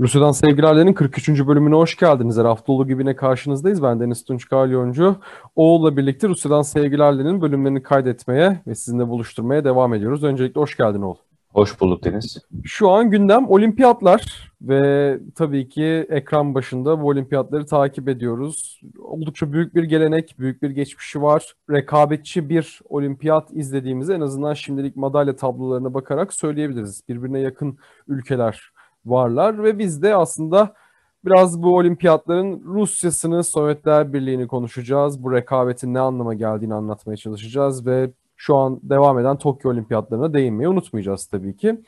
Rusya'dan Sevgiler'lerin 43. bölümüne hoş geldiniz. Her hafta olduğu gibi ne karşınızdayız. Ben Deniz Tunç Kalyoncu. Oğul'la birlikte Rusya'dan Sevgiler'lerin bölümlerini kaydetmeye ve sizinle buluşturmaya devam ediyoruz. Öncelikle hoş geldin Oğul. Hoş bulduk Deniz. Şu an gündem olimpiyatlar ve tabii ki ekran başında bu olimpiyatları takip ediyoruz. Oldukça büyük bir gelenek, büyük bir geçmişi var. Rekabetçi bir olimpiyat izlediğimizi en azından şimdilik madalya tablolarına bakarak söyleyebiliriz. Birbirine yakın ülkeler varlar ve biz de aslında biraz bu olimpiyatların Rusya'sını, Sovyetler Birliği'ni konuşacağız. Bu rekabetin ne anlama geldiğini anlatmaya çalışacağız ve şu an devam eden Tokyo Olimpiyatlarına değinmeyi unutmayacağız tabii ki.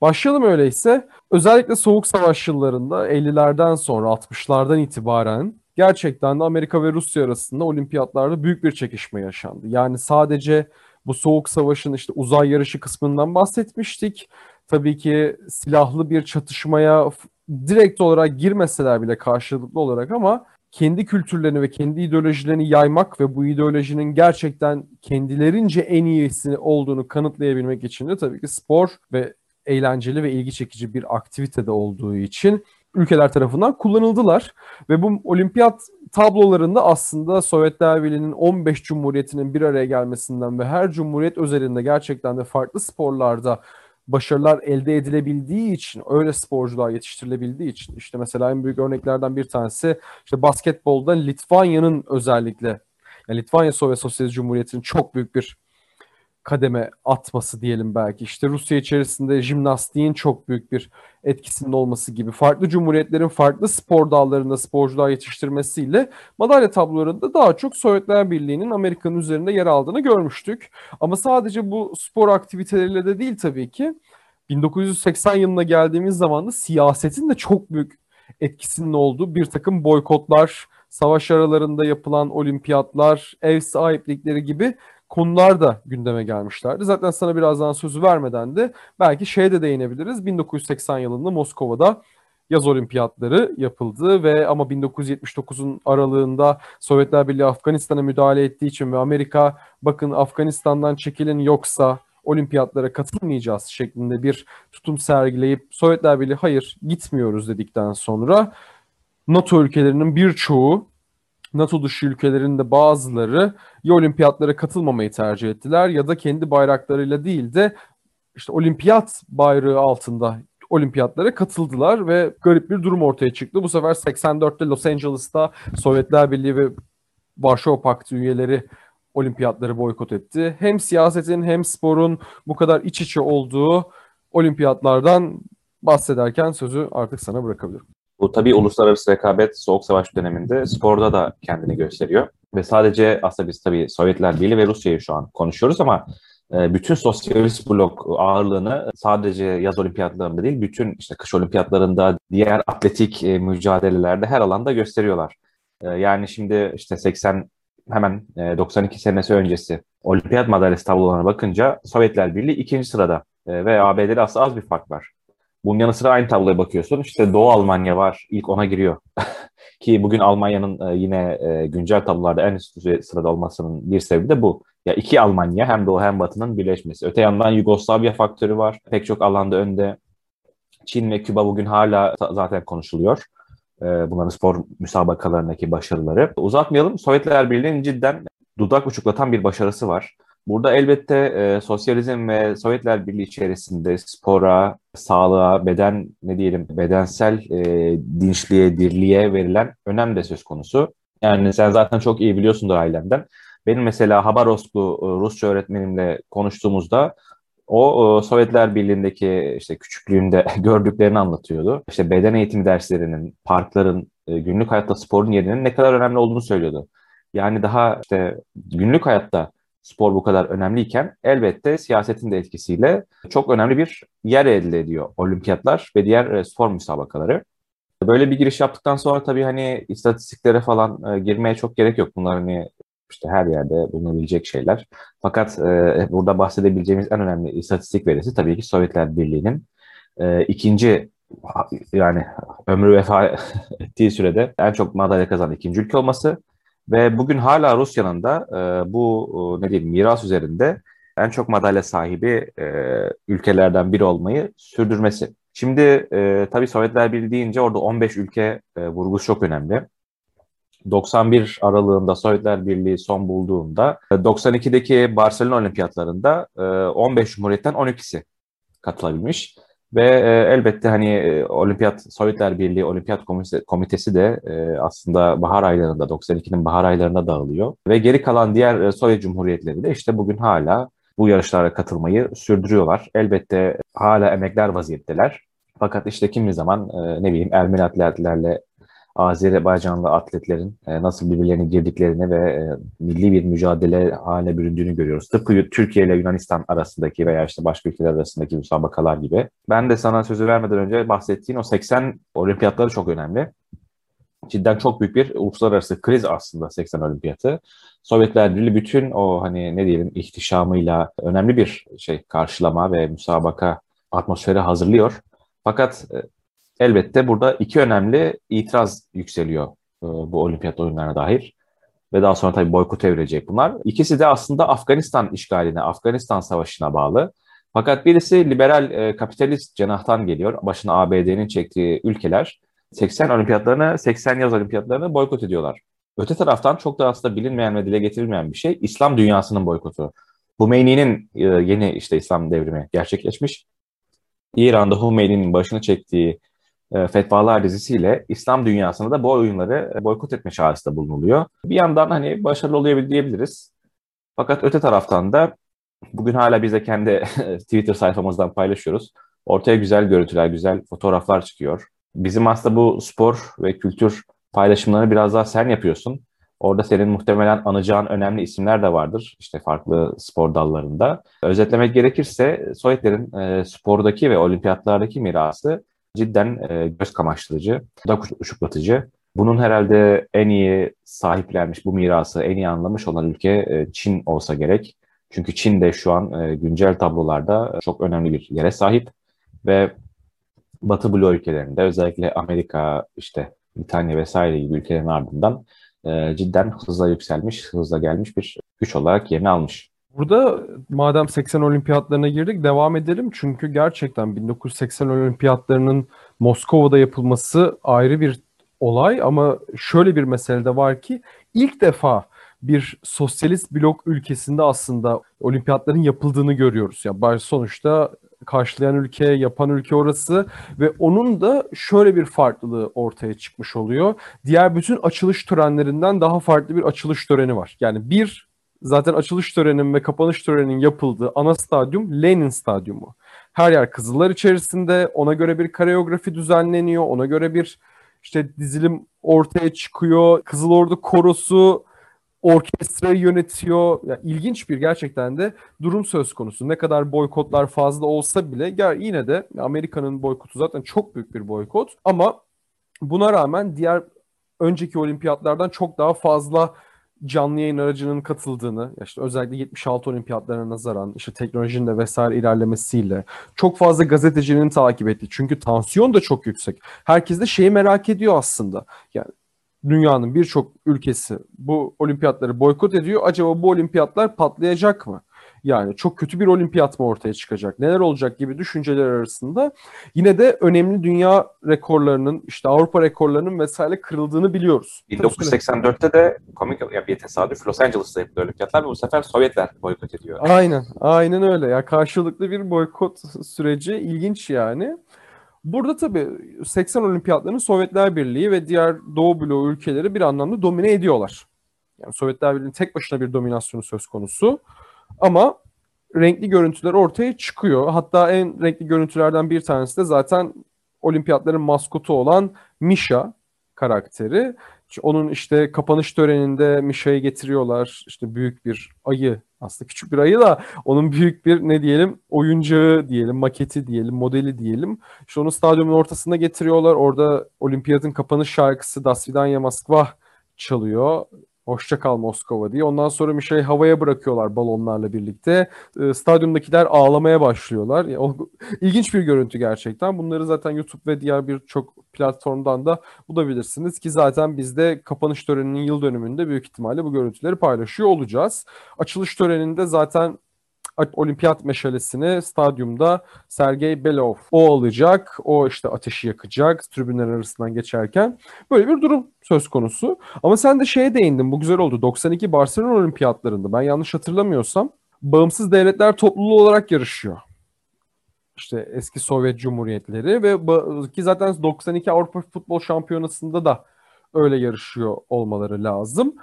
Başlayalım öyleyse. Özellikle Soğuk Savaş yıllarında 50'lerden sonra 60'lardan itibaren gerçekten de Amerika ve Rusya arasında olimpiyatlarda büyük bir çekişme yaşandı. Yani sadece bu Soğuk Savaş'ın işte uzay yarışı kısmından bahsetmiştik tabii ki silahlı bir çatışmaya direkt olarak girmeseler bile karşılıklı olarak ama kendi kültürlerini ve kendi ideolojilerini yaymak ve bu ideolojinin gerçekten kendilerince en iyisi olduğunu kanıtlayabilmek için de tabii ki spor ve eğlenceli ve ilgi çekici bir aktivitede olduğu için ülkeler tarafından kullanıldılar. Ve bu olimpiyat tablolarında aslında Sovyetler Birliği'nin 15 cumhuriyetinin bir araya gelmesinden ve her cumhuriyet özelinde gerçekten de farklı sporlarda başarılar elde edilebildiği için, öyle sporcular yetiştirilebildiği için işte mesela en büyük örneklerden bir tanesi işte basketbolda Litvanya'nın özellikle yani Litvanya Sovyet Sosyalist Cumhuriyeti'nin çok büyük bir kademe atması diyelim belki. İşte Rusya içerisinde jimnastiğin çok büyük bir etkisinin olması gibi farklı cumhuriyetlerin farklı spor dallarında sporcular yetiştirmesiyle madalya tablolarında daha çok Sovyetler Birliği'nin Amerika'nın üzerinde yer aldığını görmüştük. Ama sadece bu spor aktiviteleriyle de değil tabii ki. 1980 yılına geldiğimiz zaman da siyasetin de çok büyük etkisinin olduğu bir takım boykotlar, savaş aralarında yapılan olimpiyatlar, ev sahiplikleri gibi konular da gündeme gelmişlerdi. Zaten sana birazdan sözü vermeden de belki şeye de değinebiliriz. 1980 yılında Moskova'da yaz olimpiyatları yapıldı ve ama 1979'un aralığında Sovyetler Birliği Afganistan'a müdahale ettiği için ve Amerika bakın Afganistan'dan çekilin yoksa olimpiyatlara katılmayacağız şeklinde bir tutum sergileyip Sovyetler Birliği hayır gitmiyoruz dedikten sonra NATO ülkelerinin birçoğu NATO dışı ülkelerin de bazıları ya olimpiyatlara katılmamayı tercih ettiler ya da kendi bayraklarıyla değil de işte olimpiyat bayrağı altında olimpiyatlara katıldılar ve garip bir durum ortaya çıktı. Bu sefer 84'te Los Angeles'ta Sovyetler Birliği ve Varşova Paktı üyeleri olimpiyatları boykot etti. Hem siyasetin hem sporun bu kadar iç içe olduğu olimpiyatlardan bahsederken sözü artık sana bırakabilirim. Bu tabii uluslararası rekabet Soğuk Savaş döneminde sporda da kendini gösteriyor. Ve sadece aslında biz tabii Sovyetler Birliği ve Rusya'yı şu an konuşuyoruz ama e, bütün sosyalist blok ağırlığını sadece yaz olimpiyatlarında değil, bütün işte kış olimpiyatlarında, diğer atletik e, mücadelelerde her alanda gösteriyorlar. E, yani şimdi işte 80 hemen 92 senesi öncesi olimpiyat madalyası tablolarına bakınca Sovyetler Birliği ikinci sırada ve ABD'de aslında az bir fark var. Bunun yanı sıra aynı tabloya bakıyorsun. İşte Doğu Almanya var. ilk ona giriyor. Ki bugün Almanya'nın e, yine e, güncel tablolarda en üst sırada olmasının bir sebebi de bu. Ya iki Almanya hem Doğu hem Batı'nın birleşmesi. Öte yandan Yugoslavya faktörü var. Pek çok alanda önde. Çin ve Küba bugün hala zaten konuşuluyor. E, bunların spor müsabakalarındaki başarıları. Uzatmayalım. Sovyetler Birliği'nin cidden dudak uçuklatan bir başarısı var. Burada elbette e, sosyalizm ve Sovyetler Birliği içerisinde spora, sağlığa, beden ne diyelim bedensel e, dinçliğe, dirliğe verilen önem de söz konusu. Yani sen zaten çok iyi biliyorsundur ailemden. Benim mesela Habarovsklu e, Rusça öğretmenimle konuştuğumuzda o e, Sovyetler Birliği'ndeki işte küçüklüğünde gördüklerini anlatıyordu. İşte beden eğitimi derslerinin, parkların, e, günlük hayatta sporun yerinin ne kadar önemli olduğunu söylüyordu. Yani daha işte günlük hayatta spor bu kadar önemliyken elbette siyasetin de etkisiyle çok önemli bir yer elde ediyor olimpiyatlar ve diğer e, spor müsabakaları. Böyle bir giriş yaptıktan sonra tabii hani istatistiklere falan girmeye çok gerek yok. Bunlar hani işte her yerde bulunabilecek şeyler. Fakat e, burada bahsedebileceğimiz en önemli istatistik verisi tabii ki Sovyetler Birliği'nin e, ikinci yani ömrü vefa ettiği sürede en çok madalya kazanan ikinci ülke olması ve bugün hala Rusya'nın da e, bu e, ne diyeyim miras üzerinde en çok madalya sahibi e, ülkelerden biri olmayı sürdürmesi. Şimdi e, tabii Sovyetler Birliği deyince orada 15 ülke e, vurgusu çok önemli. 91 aralığında Sovyetler Birliği son bulduğunda 92'deki e, Barcelona Olimpiyatlarında 15 e, Cumhuriyet'ten 12'si katılabilmiş. Ve e, elbette hani Olimpiyat Sovyetler Birliği Olimpiyat Komitesi, de aslında bahar aylarında 92'nin bahar aylarında dağılıyor. Ve geri kalan diğer Sovyet Cumhuriyetleri de işte bugün hala bu yarışlara katılmayı sürdürüyorlar. Elbette hala emekler vaziyetteler. Fakat işte kimi zaman ne bileyim Ermeni atletlerle Azerbaycanlı atletlerin e, nasıl birbirlerine girdiklerini ve e, milli bir mücadele haline büründüğünü görüyoruz. Tıpkı Türkiye ile Yunanistan arasındaki veya işte başka ülkeler arasındaki müsabakalar gibi. Ben de sana sözü vermeden önce bahsettiğin o 80 olimpiyatları çok önemli. Cidden çok büyük bir uluslararası kriz aslında 80 olimpiyatı. Sovyetler Birliği bütün o hani ne diyelim ihtişamıyla önemli bir şey karşılama ve müsabaka atmosferi hazırlıyor. Fakat e, elbette burada iki önemli itiraz yükseliyor e, bu olimpiyat oyunlarına dair. Ve daha sonra tabii boykot evrilecek bunlar. İkisi de aslında Afganistan işgaline, Afganistan savaşına bağlı. Fakat birisi liberal e, kapitalist cenahtan geliyor. Başına ABD'nin çektiği ülkeler 80 olimpiyatlarını, 80 yaz olimpiyatlarını boykot ediyorlar. Öte taraftan çok da aslında bilinmeyen ve dile getirilmeyen bir şey İslam dünyasının boykotu. Humeyni'nin e, yeni işte İslam devrimi gerçekleşmiş. İran'da Humeyni'nin başını çektiği fetvalar dizisiyle İslam dünyasında da bu oyunları e, boykot etme çağrısında bulunuluyor. Bir yandan hani başarılı oluyor diyebiliriz. Fakat öte taraftan da bugün hala biz de kendi Twitter sayfamızdan paylaşıyoruz. Ortaya güzel görüntüler, güzel fotoğraflar çıkıyor. Bizim aslında bu spor ve kültür paylaşımlarını biraz daha sen yapıyorsun. Orada senin muhtemelen anacağın önemli isimler de vardır. işte farklı spor dallarında. Özetlemek gerekirse Sovyetlerin e, spordaki ve olimpiyatlardaki mirası cidden e, göz kamaştırıcı, da uşuklatıcı. Bunun herhalde en iyi sahiplenmiş bu mirası, en iyi anlamış olan ülke e, Çin olsa gerek. Çünkü Çin de şu an e, güncel tablolarda çok önemli bir yere sahip ve Batı Bloğu ülkelerinde özellikle Amerika, işte İtalya vesaire gibi ülkelerin ardından e, cidden hızla yükselmiş, hızla gelmiş bir güç olarak yerini almış. Burada madem 80 olimpiyatlarına girdik devam edelim. Çünkü gerçekten 1980 olimpiyatlarının Moskova'da yapılması ayrı bir olay ama şöyle bir mesele de var ki ilk defa bir sosyalist blok ülkesinde aslında olimpiyatların yapıldığını görüyoruz. Ya yani sonuçta karşılayan ülke, yapan ülke orası ve onun da şöyle bir farklılığı ortaya çıkmış oluyor. Diğer bütün açılış törenlerinden daha farklı bir açılış töreni var. Yani bir zaten açılış töreninin ve kapanış töreninin yapıldığı ana stadyum Lenin Stadyumu. Her yer kızıllar içerisinde. Ona göre bir kareografi düzenleniyor. Ona göre bir işte dizilim ortaya çıkıyor. Kızıl Ordu korosu orkestrayı yönetiyor. Yani ilginç bir gerçekten de durum söz konusu. Ne kadar boykotlar fazla olsa bile gel yine de Amerika'nın boykotu zaten çok büyük bir boykot ama buna rağmen diğer önceki olimpiyatlardan çok daha fazla canlı yayın aracının katıldığını, işte özellikle 76 olimpiyatlarına nazaran işte teknolojinin de vesaire ilerlemesiyle çok fazla gazetecinin takip ettiği. Çünkü tansiyon da çok yüksek. Herkes de şeyi merak ediyor aslında. Yani dünyanın birçok ülkesi bu olimpiyatları boykot ediyor. Acaba bu olimpiyatlar patlayacak mı? Yani çok kötü bir olimpiyat mı ortaya çıkacak? Neler olacak gibi düşünceler arasında yine de önemli dünya rekorlarının işte Avrupa rekorlarının vesaire kırıldığını biliyoruz. 1984'te de komik ya bir tesadüf Los Angeles'ta yapıldı olimpiyatlar ve bu sefer Sovyetler boykot ediyor. Aynen. Aynen öyle. Ya karşılıklı bir boykot süreci ilginç yani. Burada tabii 80 olimpiyatlarını Sovyetler Birliği ve diğer Doğu bloğu ülkeleri bir anlamda domine ediyorlar. Yani Sovyetler Birliği'nin tek başına bir dominasyonu söz konusu. Ama renkli görüntüler ortaya çıkıyor. Hatta en renkli görüntülerden bir tanesi de zaten olimpiyatların maskotu olan Misha karakteri. Onun işte kapanış töreninde Misha'yı getiriyorlar. İşte büyük bir ayı aslında küçük bir ayı da onun büyük bir ne diyelim oyuncağı diyelim, maketi diyelim, modeli diyelim. İşte onu stadyumun ortasına getiriyorlar. Orada olimpiyatın kapanış şarkısı Das Vidanya Moskva çalıyor. Hoşça kal Moskova diye. Ondan sonra bir şey havaya bırakıyorlar balonlarla birlikte. E, stadyumdakiler ağlamaya başlıyorlar. Yani, o, ilginç bir görüntü gerçekten. Bunları zaten YouTube ve diğer birçok platformdan da bulabilirsiniz ki zaten biz de kapanış töreninin yıl dönümünde büyük ihtimalle bu görüntüleri paylaşıyor olacağız. Açılış töreninde zaten olimpiyat meşalesini stadyumda Sergey Belov o alacak. O işte ateşi yakacak tribünler arasından geçerken. Böyle bir durum söz konusu. Ama sen de şeye değindin. Bu güzel oldu. 92 Barcelona olimpiyatlarında ben yanlış hatırlamıyorsam bağımsız devletler topluluğu olarak yarışıyor. İşte eski Sovyet Cumhuriyetleri ve ki zaten 92 Avrupa Futbol Şampiyonası'nda da öyle yarışıyor olmaları lazım.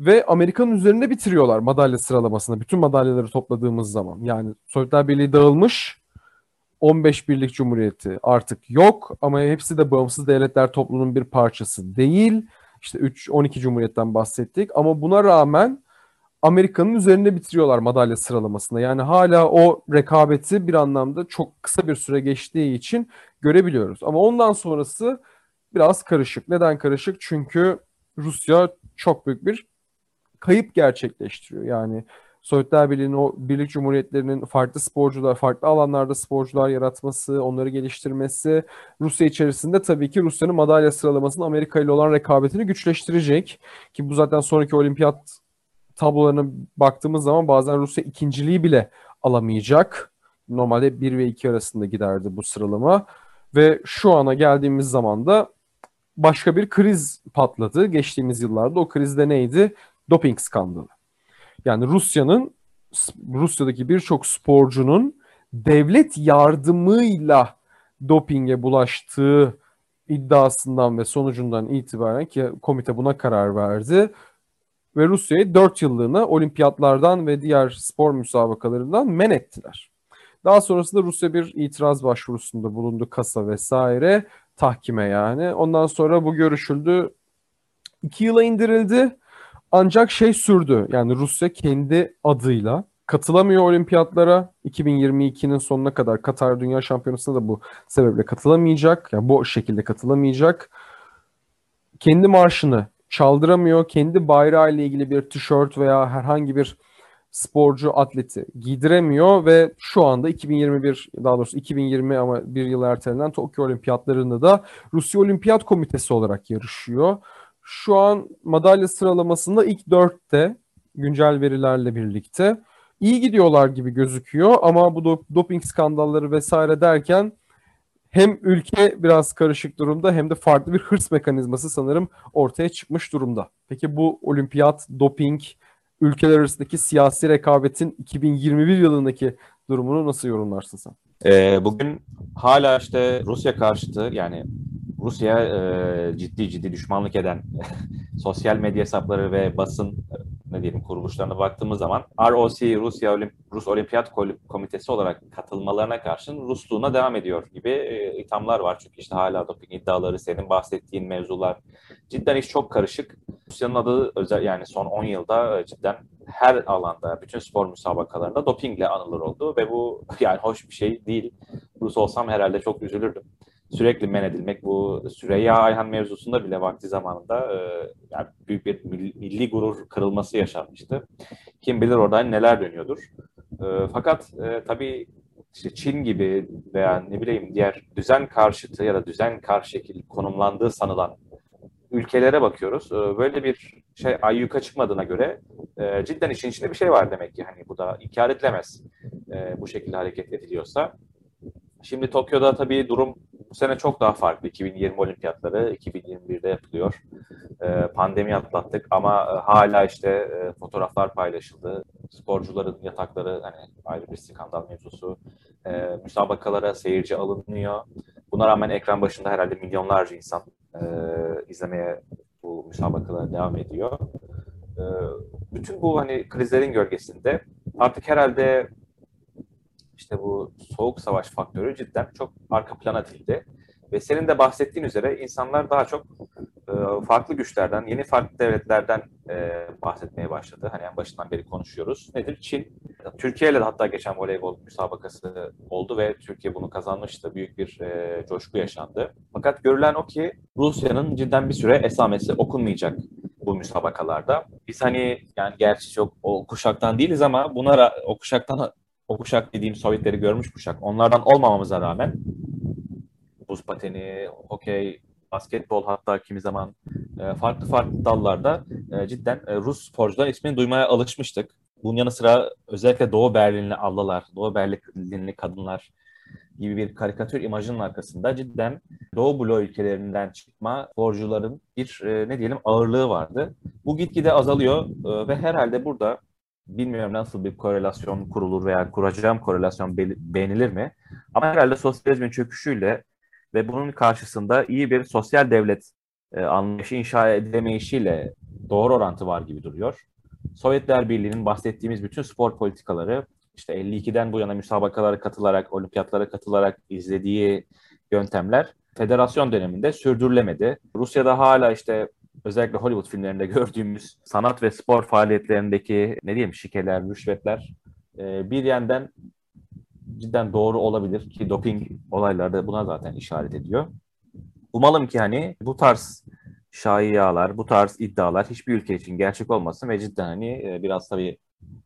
Ve Amerika'nın üzerinde bitiriyorlar madalya sıralamasında. Bütün madalyaları topladığımız zaman. Yani Sovyetler Birliği dağılmış. 15 birlik cumhuriyeti artık yok ama hepsi de bağımsız devletler topluluğunun bir parçası değil. İşte 3 12 cumhuriyetten bahsettik ama buna rağmen Amerika'nın üzerinde bitiriyorlar madalya sıralamasında. Yani hala o rekabeti bir anlamda çok kısa bir süre geçtiği için görebiliyoruz. Ama ondan sonrası biraz karışık. Neden karışık? Çünkü Rusya çok büyük bir kayıp gerçekleştiriyor. Yani Sovyetler Birliği'nin o birlik cumhuriyetlerinin farklı sporcular, farklı alanlarda sporcular yaratması, onları geliştirmesi Rusya içerisinde tabii ki Rusya'nın madalya sıralamasının Amerika ile olan rekabetini güçleştirecek. Ki bu zaten sonraki olimpiyat tablolarına baktığımız zaman bazen Rusya ikinciliği bile alamayacak. Normalde 1 ve 2 arasında giderdi bu sıralama. Ve şu ana geldiğimiz zaman da başka bir kriz patladı. Geçtiğimiz yıllarda o krizde neydi? Doping skandalı. Yani Rusya'nın Rusya'daki birçok sporcunun devlet yardımıyla dopinge bulaştığı iddiasından ve sonucundan itibaren ki komite buna karar verdi ve Rusya'yı 4 yıllığına olimpiyatlardan ve diğer spor müsabakalarından men ettiler. Daha sonrasında Rusya bir itiraz başvurusunda bulundu kasa vesaire tahkime yani. Ondan sonra bu görüşüldü. 2 yıla indirildi. Ancak şey sürdü. Yani Rusya kendi adıyla katılamıyor olimpiyatlara. 2022'nin sonuna kadar Katar Dünya Şampiyonası'na da bu sebeple katılamayacak. Yani bu şekilde katılamayacak. Kendi marşını çaldıramıyor. Kendi bayrağı ile ilgili bir tişört veya herhangi bir sporcu atleti giydiremiyor ve şu anda 2021 daha doğrusu 2020 ama bir yıl ertelenen Tokyo Olimpiyatlarında da Rusya Olimpiyat Komitesi olarak yarışıyor. Şu an madalya sıralamasında ilk dörtte güncel verilerle birlikte iyi gidiyorlar gibi gözüküyor ama bu doping skandalları vesaire derken hem ülke biraz karışık durumda hem de farklı bir hırs mekanizması sanırım ortaya çıkmış durumda. Peki bu olimpiyat, doping, ülkeler arasındaki siyasi rekabetin 2021 yılındaki durumunu nasıl yorumlarsın sen? Ee, bugün hala işte Rusya karşıtı yani Rusya e, ciddi ciddi düşmanlık eden sosyal medya hesapları ve basın ne diyelim kuruluşlarına baktığımız zaman ROC Rusya Olimp Rus Olimpiyat Komitesi olarak katılmalarına karşın Rusluğuna devam ediyor gibi e, ithamlar var. Çünkü işte hala doping iddiaları, senin bahsettiğin mevzular cidden iş çok karışık. Rusya'nın adı özel yani son 10 yılda e, cidden her alanda, bütün spor müsabakalarında dopingle anılır oldu ve bu yani hoş bir şey değil. Rus olsam herhalde çok üzülürdüm sürekli men edilmek bu Süreyya Ayhan mevzusunda bile vakti zamanında e, yani büyük bir milli gurur kırılması yaşanmıştı. Kim bilir oradan neler dönüyordur. E, fakat e, tabii işte Çin gibi veya ne bileyim diğer düzen karşıtı ya da düzen karşı şekil konumlandığı sanılan ülkelere bakıyoruz. E, böyle bir şey ayyuka çıkmadığına göre e, cidden işin içinde bir şey var demek ki. Hani bu da inkar edilemez e, bu şekilde hareket ediliyorsa. Şimdi Tokyo'da tabii durum bu sene çok daha farklı. 2020 olimpiyatları 2021'de yapılıyor. Ee, pandemi atlattık ama e, hala işte e, fotoğraflar paylaşıldı. Sporcuların yatakları hani ayrı bir skandal mevzusu. E, müsabakalara seyirci alınmıyor. Buna rağmen ekran başında herhalde milyonlarca insan e, izlemeye bu müsabakalara devam ediyor. E, bütün bu hani krizlerin gölgesinde artık herhalde işte bu soğuk savaş faktörü cidden çok arka plana itildi. Ve senin de bahsettiğin üzere insanlar daha çok e, farklı güçlerden, yeni farklı devletlerden e, bahsetmeye başladı. Hani en başından beri konuşuyoruz. Nedir? Çin. Türkiye ile hatta geçen voleybol müsabakası oldu ve Türkiye bunu kazanmıştı. Büyük bir e, coşku yaşandı. Fakat görülen o ki Rusya'nın cidden bir süre esamesi okunmayacak bu müsabakalarda. Biz hani yani gerçi çok o kuşaktan değiliz ama buna o kuşaktan o kuşak dediğim Sovyetleri görmüş kuşak. Onlardan olmamamıza rağmen buz pateni, hokey, basketbol hatta kimi zaman e, farklı farklı dallarda e, cidden e, Rus sporcular ismini duymaya alışmıştık. Bunun yanı sıra özellikle Doğu Berlinli ablalar, Doğu Berlinli kadınlar gibi bir karikatür imajının arkasında cidden Doğu Bloğu ülkelerinden çıkma sporcuların bir ne diyelim ağırlığı vardı. Bu gitgide azalıyor ve herhalde burada bilmiyorum nasıl bir korelasyon kurulur veya kuracağım korelasyon be- beğenilir mi? Ama herhalde sosyalizmin çöküşüyle ve bunun karşısında iyi bir sosyal devlet e, anlayışı inşa edemeyişiyle doğru orantı var gibi duruyor. Sovyetler Birliği'nin bahsettiğimiz bütün spor politikaları işte 52'den bu yana müsabakalara katılarak, olimpiyatlara katılarak izlediği yöntemler federasyon döneminde sürdürülemedi. Rusya'da hala işte özellikle Hollywood filmlerinde gördüğümüz sanat ve spor faaliyetlerindeki ne diyeyim şikeler, rüşvetler e, bir yandan cidden doğru olabilir ki doping olayları da buna zaten işaret ediyor. Umalım ki hani bu tarz şaiyalar, bu tarz iddialar hiçbir ülke için gerçek olmasın ve cidden hani e, biraz tabii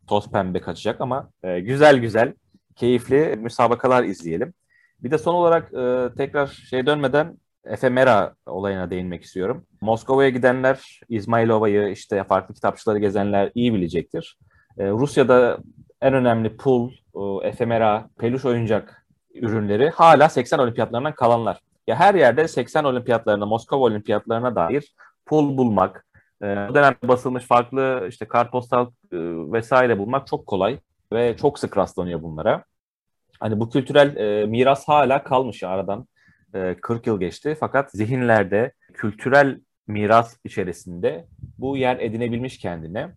toz pembe kaçacak ama e, güzel güzel, keyifli müsabakalar izleyelim. Bir de son olarak e, tekrar şey dönmeden efemera olayına değinmek istiyorum. Moskova'ya gidenler, İzmailova'yı işte farklı kitapçıları gezenler iyi bilecektir. E, Rusya'da en önemli pul, e, efemera, peluş oyuncak ürünleri hala 80 olimpiyatlarından kalanlar. Ya her yerde 80 olimpiyatlarına, Moskova olimpiyatlarına dair pul bulmak, e, o dönemde basılmış farklı işte kartpostal e, vesaire bulmak çok kolay ve çok sık rastlanıyor bunlara. Hani bu kültürel e, miras hala kalmış aradan e, 40 yıl geçti fakat zihinlerde kültürel miras içerisinde bu yer edinebilmiş kendine.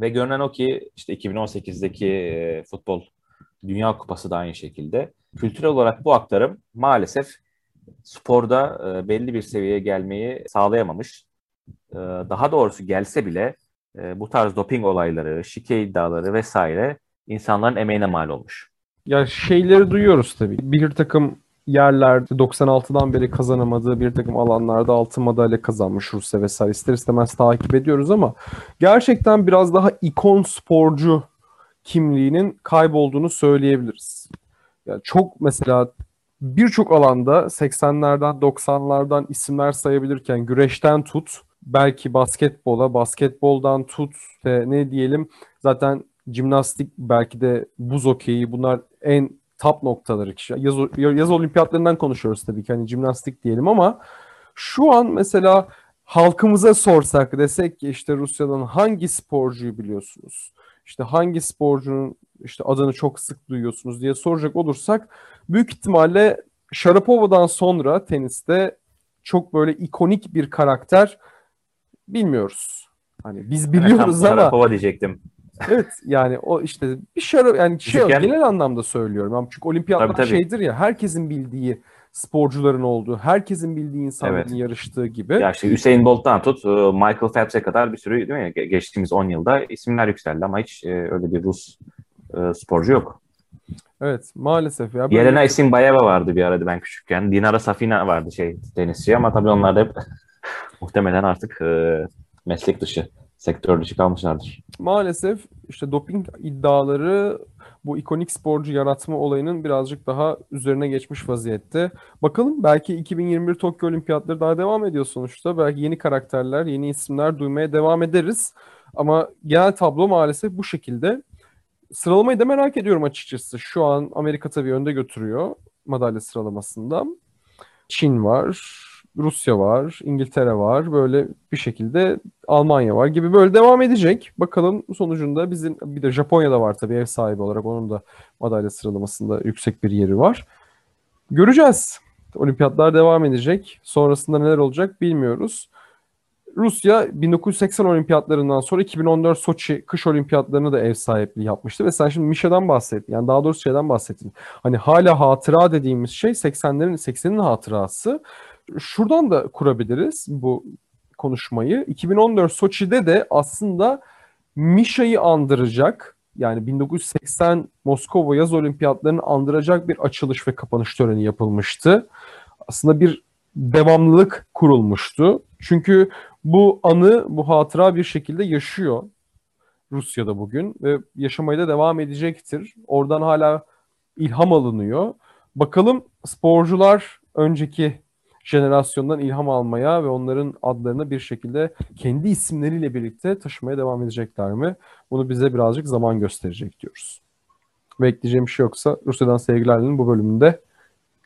Ve görünen o ki işte 2018'deki e, futbol Dünya Kupası da aynı şekilde. Kültürel olarak bu aktarım maalesef sporda e, belli bir seviyeye gelmeyi sağlayamamış. E, daha doğrusu gelse bile e, bu tarz doping olayları, şike iddiaları vesaire insanların emeğine mal olmuş. Ya şeyleri duyuyoruz tabii. Bir takım yerlerde 96'dan beri kazanamadığı bir takım alanlarda altın madalya kazanmış Rusya vesaire ister istemez takip ediyoruz ama gerçekten biraz daha ikon sporcu kimliğinin kaybolduğunu söyleyebiliriz. Yani çok mesela birçok alanda 80'lerden 90'lardan isimler sayabilirken güreşten tut belki basketbola, basketboldan tut ne diyelim zaten jimnastik belki de buz hokeyi bunlar en top noktaları. Yaz, yaz olimpiyatlarından konuşuyoruz tabii ki hani jimnastik diyelim ama şu an mesela halkımıza sorsak desek ki işte Rusya'dan hangi sporcuyu biliyorsunuz? İşte hangi sporcunun işte adını çok sık duyuyorsunuz diye soracak olursak büyük ihtimalle Sharapova'dan sonra teniste çok böyle ikonik bir karakter bilmiyoruz. Hani biz biliyoruz ama Sharapova diyecektim. Evet yani o işte bir şarap yani şey Küçükken... genel anlamda söylüyorum. Yani çünkü olimpiyatlar tabii, tabii. şeydir ya herkesin bildiği sporcuların olduğu, herkesin bildiği insanların evet. yarıştığı gibi. Ya işte Hüseyin Bolt'tan tut e, Michael Phelps'e kadar bir sürü değil mi? Geçtiğimiz 10 yılda isimler yükseldi ama hiç e, öyle bir Rus e, sporcu yok. Evet maalesef ya. Böyle... Yelena Isinbayeva vardı bir arada ben küçükken. Dinara Safina vardı şey tenisçi ama tabii onlar da hep muhtemelen artık e, meslek dışı, sektör dışı kalmışlardır. Maalesef işte doping iddiaları bu ikonik sporcu yaratma olayının birazcık daha üzerine geçmiş vaziyette. Bakalım belki 2021 Tokyo Olimpiyatları daha devam ediyor sonuçta. Belki yeni karakterler, yeni isimler duymaya devam ederiz. Ama genel tablo maalesef bu şekilde. Sıralamayı da merak ediyorum açıkçası. Şu an Amerika tabii önde götürüyor madalya sıralamasında. Çin var, Rusya var, İngiltere var. Böyle bir şekilde Almanya var gibi böyle devam edecek. Bakalım sonucunda bizim bir de Japonya'da var tabii ev sahibi olarak onun da madalya sıralamasında yüksek bir yeri var. Göreceğiz. Olimpiyatlar devam edecek. Sonrasında neler olacak bilmiyoruz. Rusya 1980 olimpiyatlarından sonra 2014 Soçi kış olimpiyatlarını da ev sahipliği yapmıştı ve sen şimdi Mişa'dan bahsettin. Yani daha doğrusu şeyden bahsettin. Hani hala hatıra dediğimiz şey 80'lerin 80'in hatırası. Şuradan da kurabiliriz bu konuşmayı. 2014 Soçi'de de aslında Mişa'yı andıracak yani 1980 Moskova yaz olimpiyatlarını andıracak bir açılış ve kapanış töreni yapılmıştı. Aslında bir devamlılık kurulmuştu. Çünkü bu anı, bu hatıra bir şekilde yaşıyor Rusya'da bugün ve yaşamaya da devam edecektir. Oradan hala ilham alınıyor. Bakalım sporcular önceki jenerasyondan ilham almaya ve onların adlarını bir şekilde kendi isimleriyle birlikte taşımaya devam edecekler mi? Bunu bize birazcık zaman gösterecek diyoruz. Ve ekleyeceğim bir şey yoksa Rusya'dan sevgilerinin bu bölümünde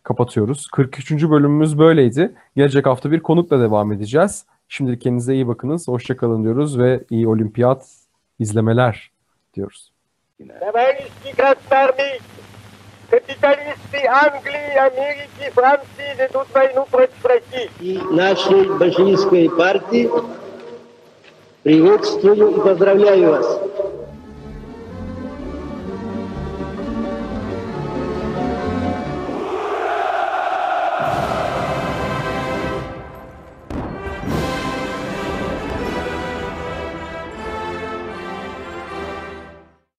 kapatıyoruz. 43. bölümümüz böyleydi. Gelecek hafta bir konukla devam edeceğiz. Şimdilik kendinize iyi bakınız. Hoşçakalın diyoruz ve iyi olimpiyat izlemeler diyoruz. Yine. Капиталисты Англии, Америки, Франции ведут войну против России. и нашей большевистской партии приветствую и поздравляю вас